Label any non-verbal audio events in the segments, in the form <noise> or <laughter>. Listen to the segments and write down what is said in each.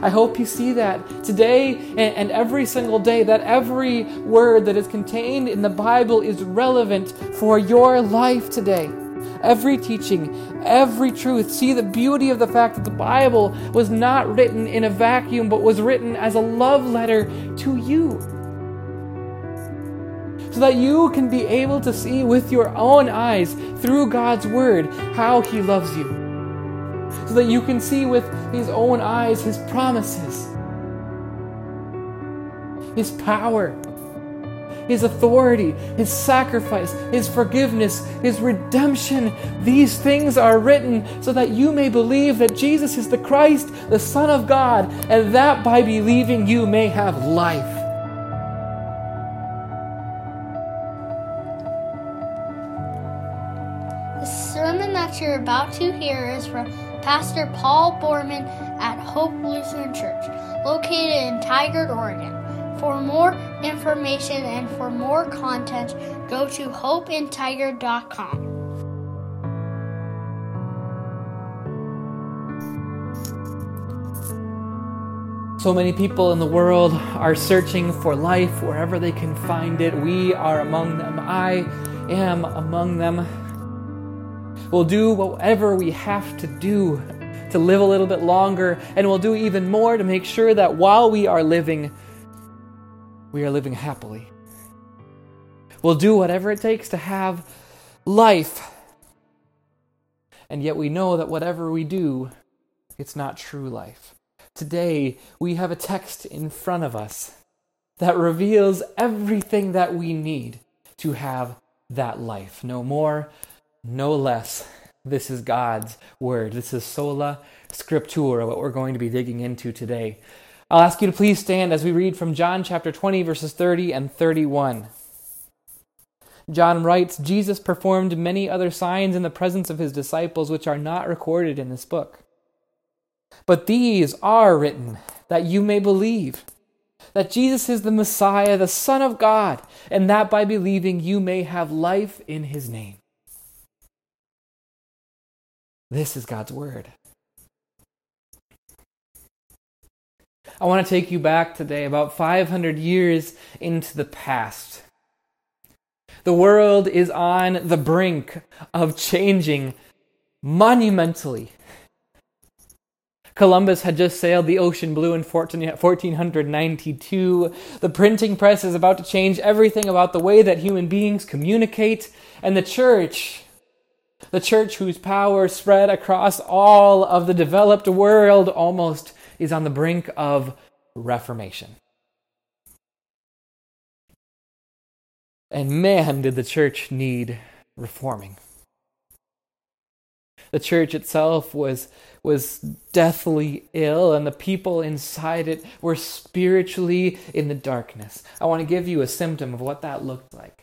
I hope you see that today and, every single day, that every word that is contained in the Bible is relevant for your life today. Every teaching, every truth. See the beauty of the fact that the Bible was not written in a vacuum, but was written as a love letter to you. So that you can be able to see with your own eyes, through God's Word, how He loves you that you can see with His own eyes His promises, His power, His authority, His sacrifice, His forgiveness, His redemption. These things are written so that you may believe that Jesus is the Christ, the Son of God, and that by believing you may have life. The sermon that you're about to hear is from Pastor Paul Borman at Hope Lutheran Church, located in Tigard, Oregon. For more information and for more content, go to hopeintigard.com. So many people in the world are searching for life wherever they can find it. We are among them. I am among them. We'll do whatever we have to do to live a little bit longer, and we'll do even more to make sure that while we are living, we are living happily. We'll do whatever it takes to have life. And yet we know that whatever we do, it's not true life. Today, we have a text in front of us that reveals everything that we need to have that life. No more, no less. This is God's word. This is sola scriptura, what we're going to be digging into today. I'll ask you to please stand as we read from John chapter 20, verses 30 and 31. John writes Jesus performed many other signs in the presence of his disciples, which are not recorded in this book. But these are written that you may believe that Jesus is the Messiah, the Son of God, and that by believing you may have life in his name. This is God's Word. I want to take you back today about 500 years into the past. The world is on the brink of changing monumentally. Columbus had just sailed the ocean blue in 1492. The printing press is about to change everything about the way that human beings communicate, and the church the church, whose power spread across all of the developed world, almost is on the brink of reformation. And man, did the church need reforming. The church itself was, was deathly ill, and the people inside it were spiritually in the darkness. I want to give you a symptom of what that looked like.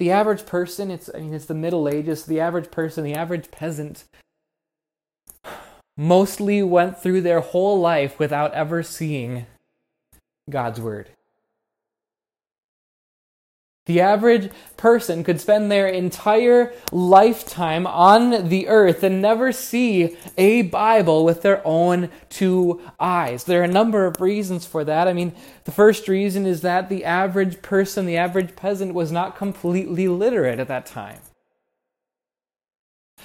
The average person, it's I mean it's the Middle Ages, the average person, the average peasant mostly went through their whole life without ever seeing God's word. The average person could spend their entire lifetime on the earth and never see a Bible with their own two eyes. There are a number of reasons for that. I mean, the first reason is that the average person, the average peasant, was not completely literate at that time.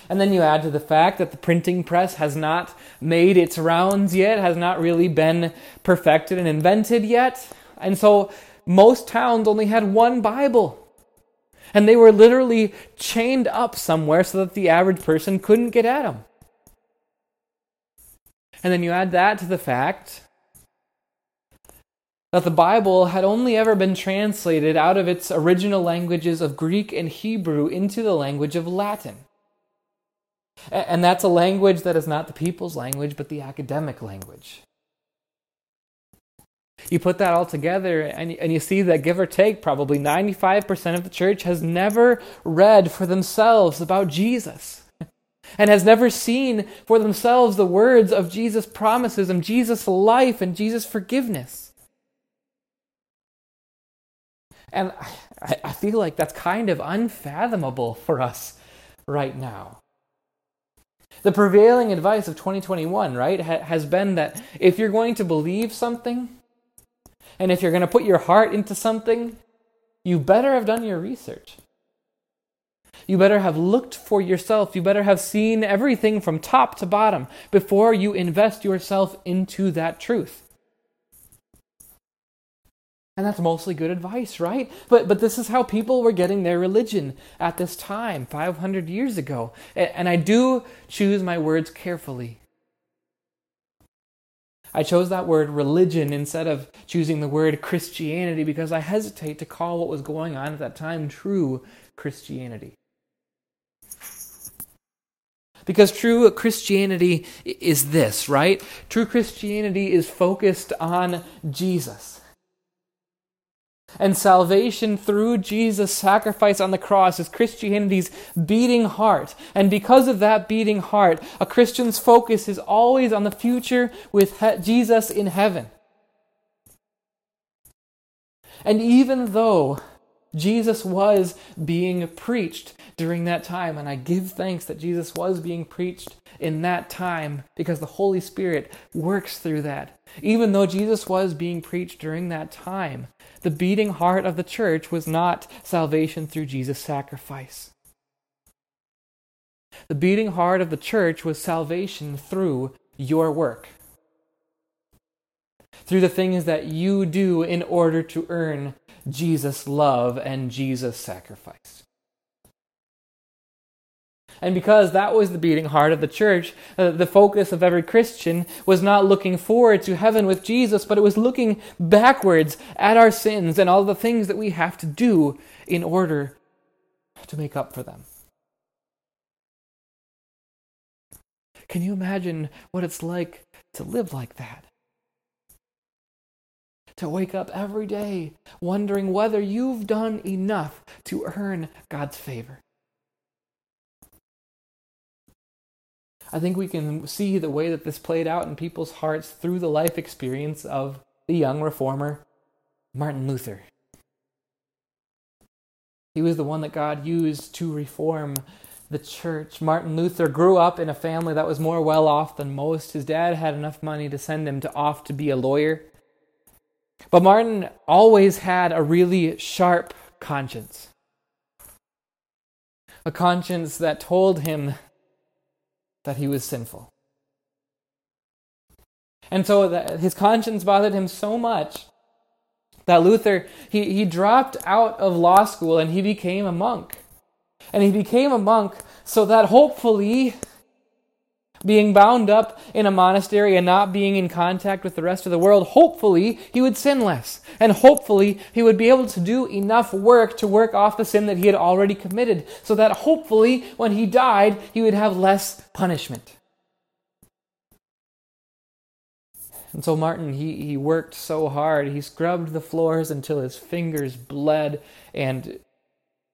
And then you add to the fact that the printing press has not made its rounds yet, has not really been perfected and invented yet. And so most towns only had one Bible. And they were literally chained up somewhere so that the average person couldn't get at them. And then you add that to the fact that the Bible had only ever been translated out of its original languages of Greek and Hebrew into the language of Latin. And that's a language that is not the people's language, but the academic language. You put that all together and, and you see that, give or take, probably 95% of the church has never read for themselves about Jesus <laughs> and has never seen for themselves the words of Jesus' promises and Jesus' life and Jesus' forgiveness. And I, I feel like that's kind of unfathomable for us right now. The prevailing advice of 2021, right, ha- has been that if you're going to believe something, and if you're going to put your heart into something, you better have done your research. You better have looked for yourself. You better have seen everything from top to bottom before you invest yourself into that truth. And that's mostly good advice, right? But but this is how people were getting their religion at this time, 500 years ago. And I do choose my words carefully. I chose that word religion instead of choosing the word Christianity because I hesitate to call what was going on at that time true Christianity. Because true Christianity is this, right? True Christianity is focused on Jesus. And salvation through Jesus' sacrifice on the cross is Christianity's beating heart. And because of that beating heart, a Christian's focus is always on the future with he- Jesus in heaven. And even though Jesus was being preached during that time, and I give thanks that Jesus was being preached in that time because the Holy Spirit works through that. Even though Jesus was being preached during that time, the beating heart of the church was not salvation through Jesus' sacrifice. The beating heart of the church was salvation through your work. Through the things that you do in order to earn Jesus' love and Jesus' sacrifice. And because that was the beating heart of the church, uh, the focus of every Christian was not looking forward to heaven with Jesus, but it was looking backwards at our sins and all the things that we have to do in order to make up for them. Can you imagine what it's like to live like that? To wake up every day wondering whether you've done enough to earn God's favor. I think we can see the way that this played out in people's hearts through the life experience of the young reformer, Martin Luther. He was the one that God used to reform the church. Martin Luther grew up in a family that was more well off than most. His dad had enough money to send him to off to be a lawyer. But Martin always had a really sharp conscience. A conscience that told him that he was sinful. And so his conscience bothered him so much that Luther he, he dropped out of law school and he became a monk. And he became a monk so that hopefully being bound up in a monastery and not being in contact with the rest of the world, hopefully he would sin less. And hopefully he would be able to do enough work to work off the sin that he had already committed, so that hopefully when he died, he would have less punishment. And so Martin, he, he worked so hard. He scrubbed the floors until his fingers bled, and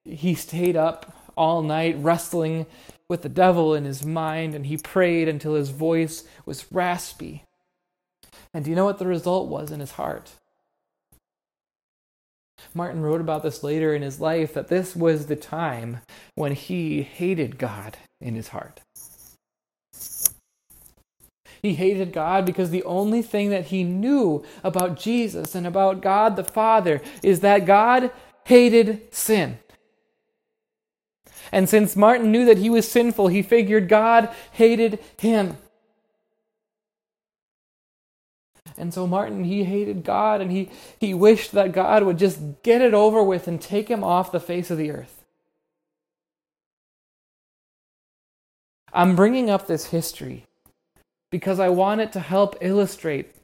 he stayed up all night wrestling with the devil in his mind, and he prayed until his voice was raspy. And do you know what the result was in his heart? Martin wrote about this later in his life that this was the time when he hated God in his heart. He hated God because the only thing that he knew about Jesus and about God the Father is that God hated sin. And since Martin knew that he was sinful, he figured God hated him. And so Martin, he hated God and he, he wished that God would just get it over with and take him off the face of the earth. I'm bringing up this history because I want it to help illustrate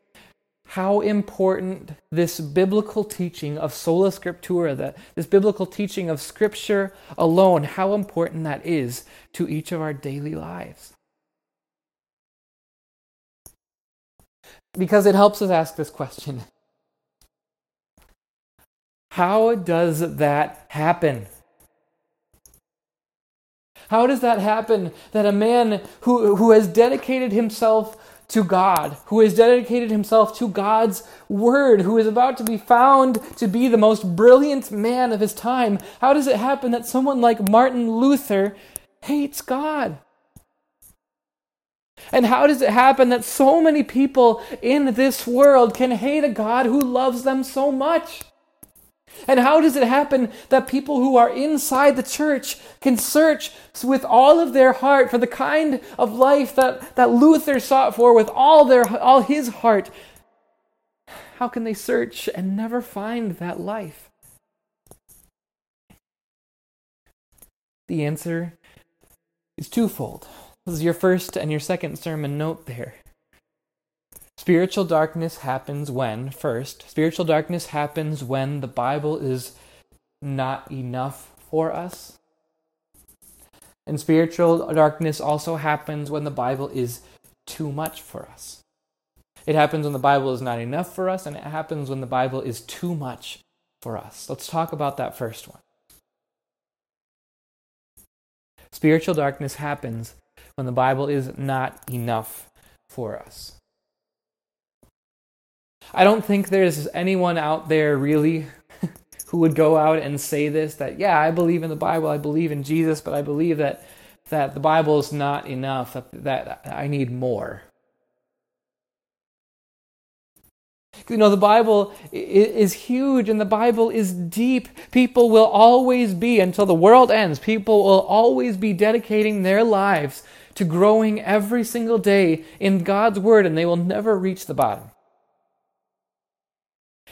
how important this biblical teaching of sola scriptura, that this biblical teaching of scripture alone, how important that is to each of our daily lives. Because it helps us ask this question How does that happen? How does that happen that a man who, who has dedicated himself to God, who has dedicated himself to God's word, who is about to be found to be the most brilliant man of his time. How does it happen that someone like Martin Luther hates God? And how does it happen that so many people in this world can hate a God who loves them so much? And how does it happen that people who are inside the church can search with all of their heart for the kind of life that, that Luther sought for with all, their, all his heart? How can they search and never find that life? The answer is twofold. This is your first and your second sermon note there. Spiritual darkness happens when, first, spiritual darkness happens when the Bible is not enough for us. And spiritual darkness also happens when the Bible is too much for us. It happens when the Bible is not enough for us, and it happens when the Bible is too much for us. Let's talk about that first one. Spiritual darkness happens when the Bible is not enough for us. I don't think there's anyone out there really <laughs> who would go out and say this that yeah, I believe in the Bible, I believe in Jesus, but I believe that that the Bible is not enough, that, that I need more. You know, the Bible is huge and the Bible is deep. People will always be, until the world ends, people will always be dedicating their lives to growing every single day in God's Word and they will never reach the bottom.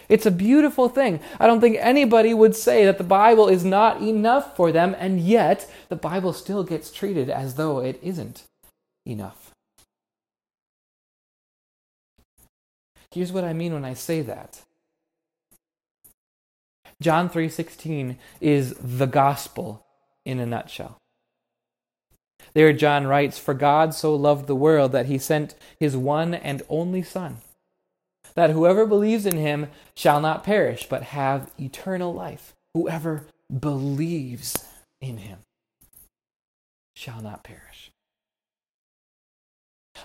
It's a beautiful thing. I don't think anybody would say that the Bible is not enough for them, and yet the Bible still gets treated as though it isn't enough. Here's what I mean when I say that. John 3:16 is the gospel in a nutshell. There John writes, "For God so loved the world that he sent his one and only son, that whoever believes in him shall not perish, but have eternal life. Whoever believes in him shall not perish.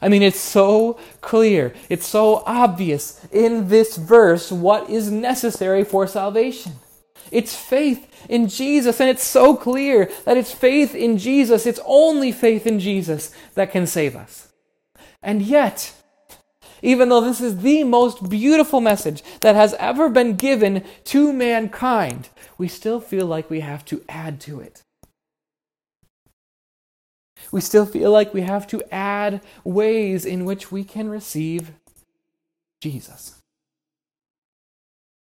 I mean, it's so clear, it's so obvious in this verse what is necessary for salvation. It's faith in Jesus, and it's so clear that it's faith in Jesus, it's only faith in Jesus that can save us. And yet, even though this is the most beautiful message that has ever been given to mankind, we still feel like we have to add to it. We still feel like we have to add ways in which we can receive Jesus.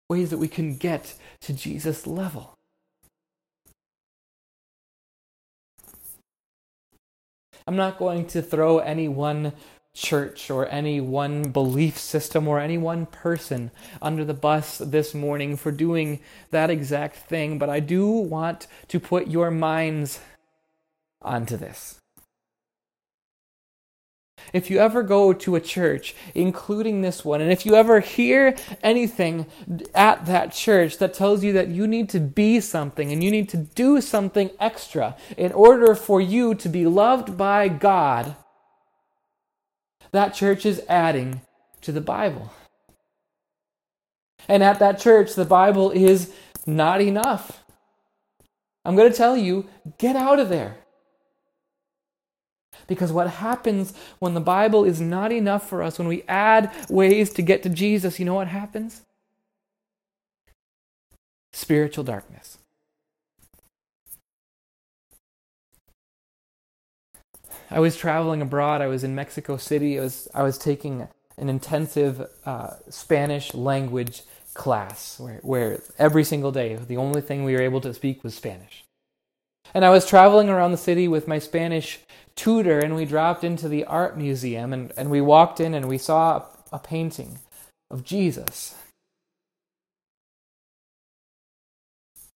Ways that we can get to Jesus' level. I'm not going to throw any one church or any one belief system or any one person under the bus this morning for doing that exact thing, but I do want to put your minds onto this. If you ever go to a church, including this one, and if you ever hear anything at that church that tells you that you need to be something and you need to do something extra in order for you to be loved by God, that church is adding to the Bible. And at that church, the Bible is not enough. I'm going to tell you get out of there. Because what happens when the Bible is not enough for us, when we add ways to get to Jesus, you know what happens? Spiritual darkness. I was traveling abroad. I was in Mexico City. I was I was taking an intensive uh, Spanish language class where, where every single day the only thing we were able to speak was Spanish. And I was traveling around the city with my Spanish tutor, and we dropped into the art museum, and, and we walked in and we saw a, a painting of Jesus.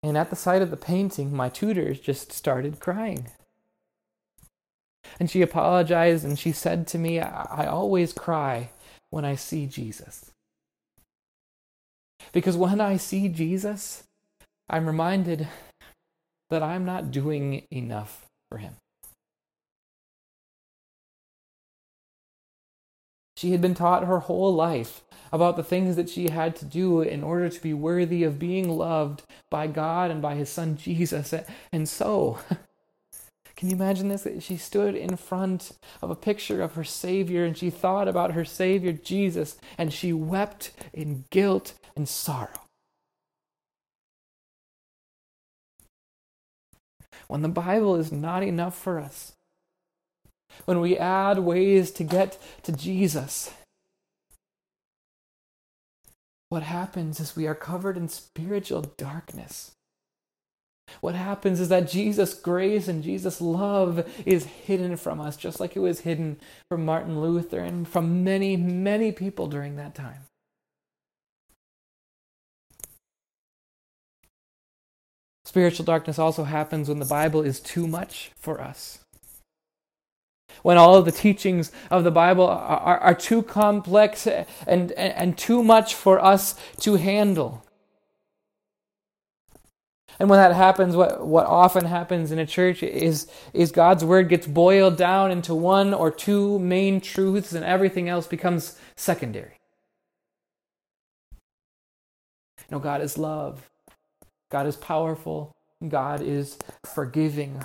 And at the sight of the painting, my tutor just started crying. And she apologized and she said to me, I, I always cry when I see Jesus. Because when I see Jesus, I'm reminded that I'm not doing enough for him. She had been taught her whole life about the things that she had to do in order to be worthy of being loved by God and by his son Jesus. And so, <laughs> Can you imagine this? She stood in front of a picture of her Savior and she thought about her Savior, Jesus, and she wept in guilt and sorrow. When the Bible is not enough for us, when we add ways to get to Jesus, what happens is we are covered in spiritual darkness. What happens is that Jesus' grace and Jesus' love is hidden from us, just like it was hidden from Martin Luther and from many, many people during that time. Spiritual darkness also happens when the Bible is too much for us. When all of the teachings of the Bible are, are, are too complex and, and, and too much for us to handle. And when that happens, what, what often happens in a church is, is God's word gets boiled down into one or two main truths, and everything else becomes secondary. Know, God is love, God is powerful, God is forgiving.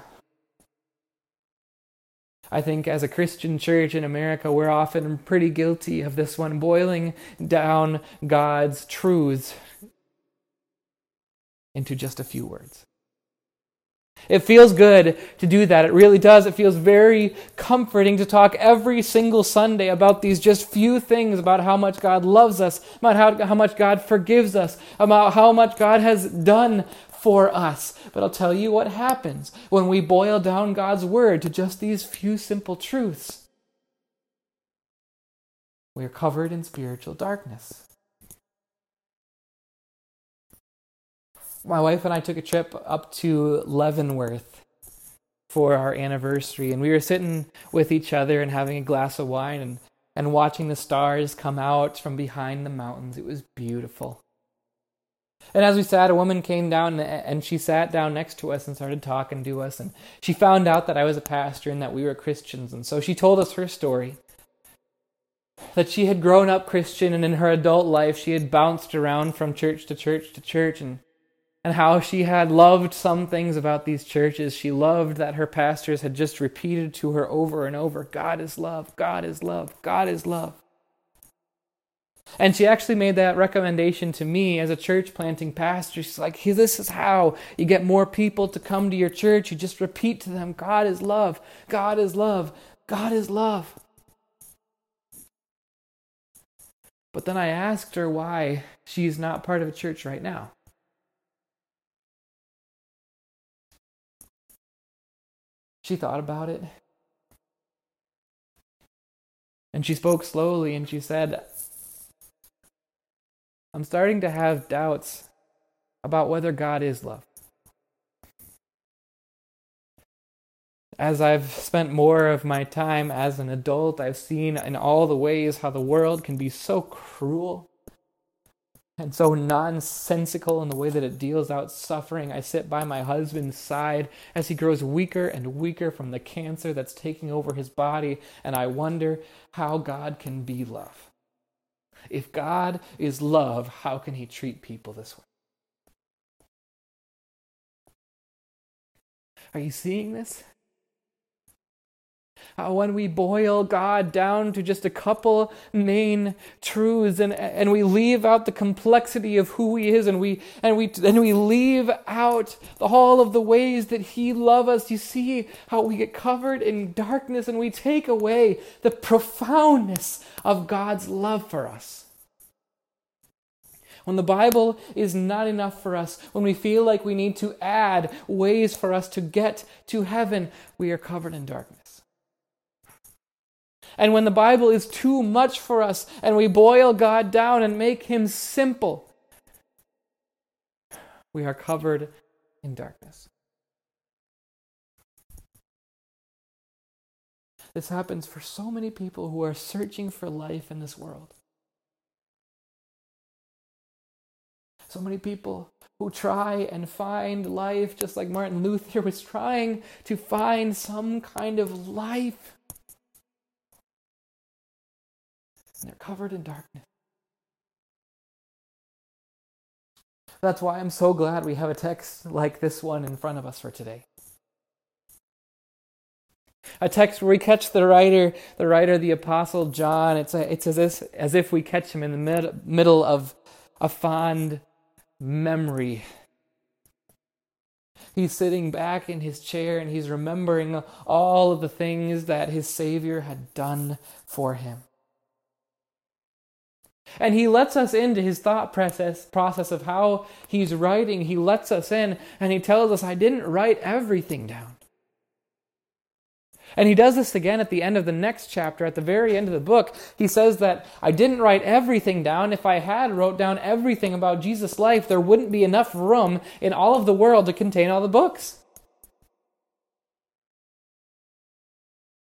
I think as a Christian church in America, we're often pretty guilty of this one, boiling down God's truths into just a few words. It feels good to do that. It really does. It feels very comforting to talk every single Sunday about these just few things about how much God loves us, about how, how much God forgives us, about how much God has done for us. But I'll tell you what happens when we boil down God's Word to just these few simple truths. We are covered in spiritual darkness. My wife and I took a trip up to Leavenworth for our anniversary, and we were sitting with each other and having a glass of wine and, and watching the stars come out from behind the mountains. It was beautiful. And as we sat, a woman came down and she sat down next to us and started talking to us. And she found out that I was a pastor and that we were Christians. And so she told us her story that she had grown up Christian and in her adult life she had bounced around from church to church to church and and how she had loved some things about these churches. She loved that her pastors had just repeated to her over and over God is love, God is love, God is love. And she actually made that recommendation to me as a church planting pastor. She's like, hey, This is how you get more people to come to your church. You just repeat to them, God is love, God is love, God is love. But then I asked her why she's not part of a church right now. She thought about it. And she spoke slowly and she said, I'm starting to have doubts about whether God is love. As I've spent more of my time as an adult, I've seen in all the ways how the world can be so cruel and so nonsensical in the way that it deals out suffering. I sit by my husband's side as he grows weaker and weaker from the cancer that's taking over his body, and I wonder how God can be love. If God is love, how can he treat people this way? Are you seeing this? When we boil God down to just a couple main truths and, and we leave out the complexity of who He is and we, and, we, and we leave out all of the ways that He loves us, you see how we get covered in darkness and we take away the profoundness of God's love for us. When the Bible is not enough for us, when we feel like we need to add ways for us to get to heaven, we are covered in darkness. And when the Bible is too much for us and we boil God down and make him simple, we are covered in darkness. This happens for so many people who are searching for life in this world. So many people who try and find life, just like Martin Luther was trying to find some kind of life and they're covered in darkness. That's why I'm so glad we have a text like this one in front of us for today. A text where we catch the writer, the writer, the apostle John. It's, a, it's as, if, as if we catch him in the mid, middle of a fond memory. He's sitting back in his chair and he's remembering all of the things that his Savior had done for him. And he lets us into his thought process, process of how he's writing. He lets us in and he tells us, I didn't write everything down. And he does this again at the end of the next chapter, at the very end of the book. He says that I didn't write everything down. If I had wrote down everything about Jesus' life, there wouldn't be enough room in all of the world to contain all the books.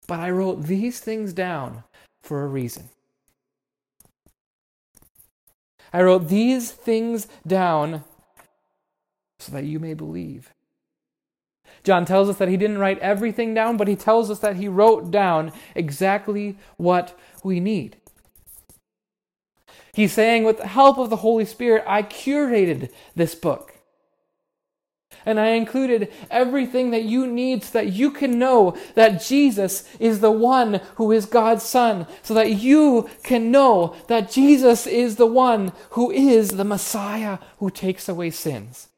But I wrote these things down for a reason. I wrote these things down so that you may believe. John tells us that he didn't write everything down, but he tells us that he wrote down exactly what we need. He's saying, with the help of the Holy Spirit, I curated this book. And I included everything that you need so that you can know that Jesus is the one who is God's Son, so that you can know that Jesus is the one who is the Messiah who takes away sins.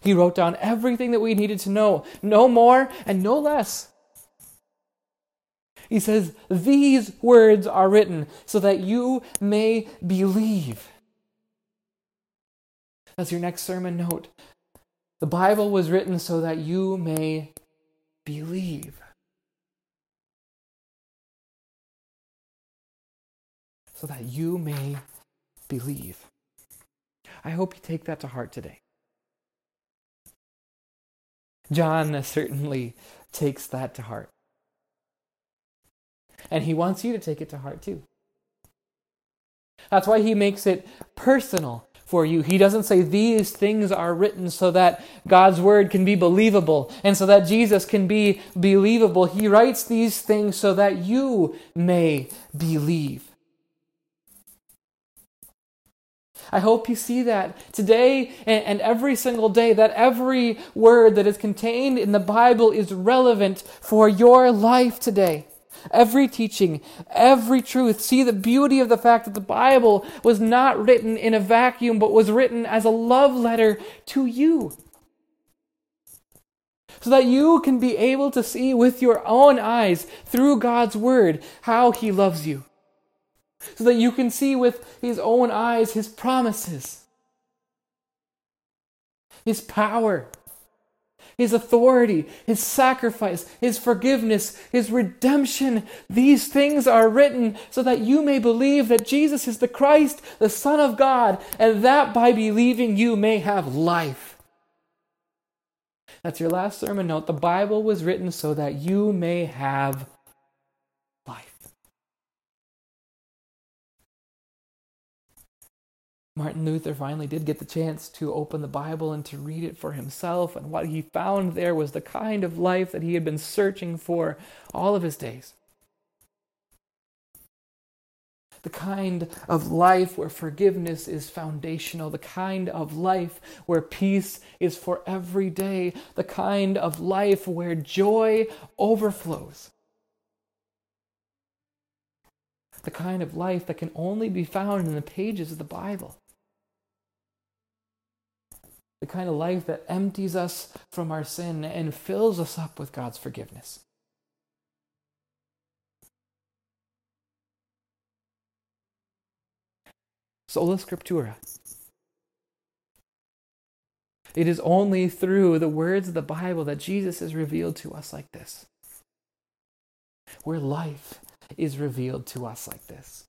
He wrote down everything that we needed to know, no more and no less. He says, These words are written so that you may believe. That's your next sermon note. The Bible was written so that you may believe. So that you may believe. I hope you take that to heart today. John certainly takes that to heart. And he wants you to take it to heart too. That's why he makes it personal for you. He doesn't say these things are written so that God's word can be believable and so that Jesus can be believable. He writes these things so that you may believe. I hope you see that today and, every single day, that every word that is contained in the Bible is relevant for your life today every teaching, every truth. See the beauty of the fact that the Bible was not written in a vacuum, but was written as a love letter to you. So that you can be able to see with your own eyes through God's Word how He loves you. So that you can see with His own eyes His promises, His power, his authority, His sacrifice, His forgiveness, His redemption. These things are written so that you may believe that Jesus is the Christ, the Son of God, and that by believing you may have life. That's your last sermon note. The Bible was written so that you may have Martin Luther finally did get the chance to open the Bible and to read it for himself, and what he found there was the kind of life that he had been searching for all of his days. The kind of life where forgiveness is foundational, the kind of life where peace is for every day, the kind of life where joy overflows. The kind of life that can only be found in the pages of the Bible the kind of life that empties us from our sin and fills us up with God's forgiveness. Sola Scriptura. It is only through the words of the Bible that Jesus is revealed to us like this, where life is revealed to us like this.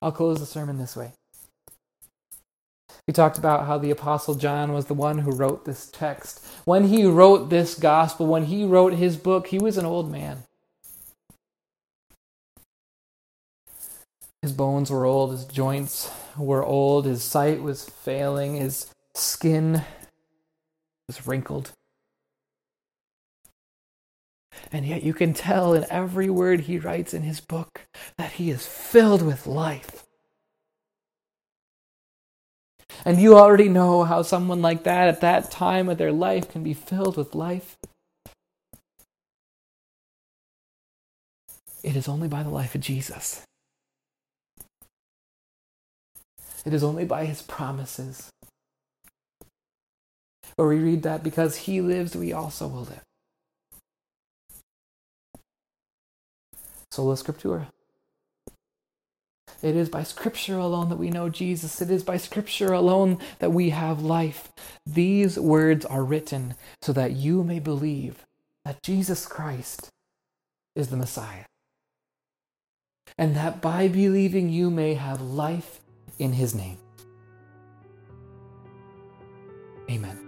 I'll close the sermon this way. We talked about how the Apostle John was the one who wrote this text. When he wrote this gospel, when he wrote his book, he was an old man. His bones were old, his joints were old, his sight was failing, his skin was wrinkled. And yet you can tell in every word he writes in his book that he is filled with life. And you already know how someone like that at that time of their life can be filled with life. It is only by the life of Jesus. It is only by his promises. Or we read that because he lives, we also will live. Sola Scriptura. It is by Scripture alone that we know Jesus. It is by Scripture alone that we have life. These words are written so that you may believe that Jesus Christ is the Messiah. And that by believing you may have life in his name. Amen.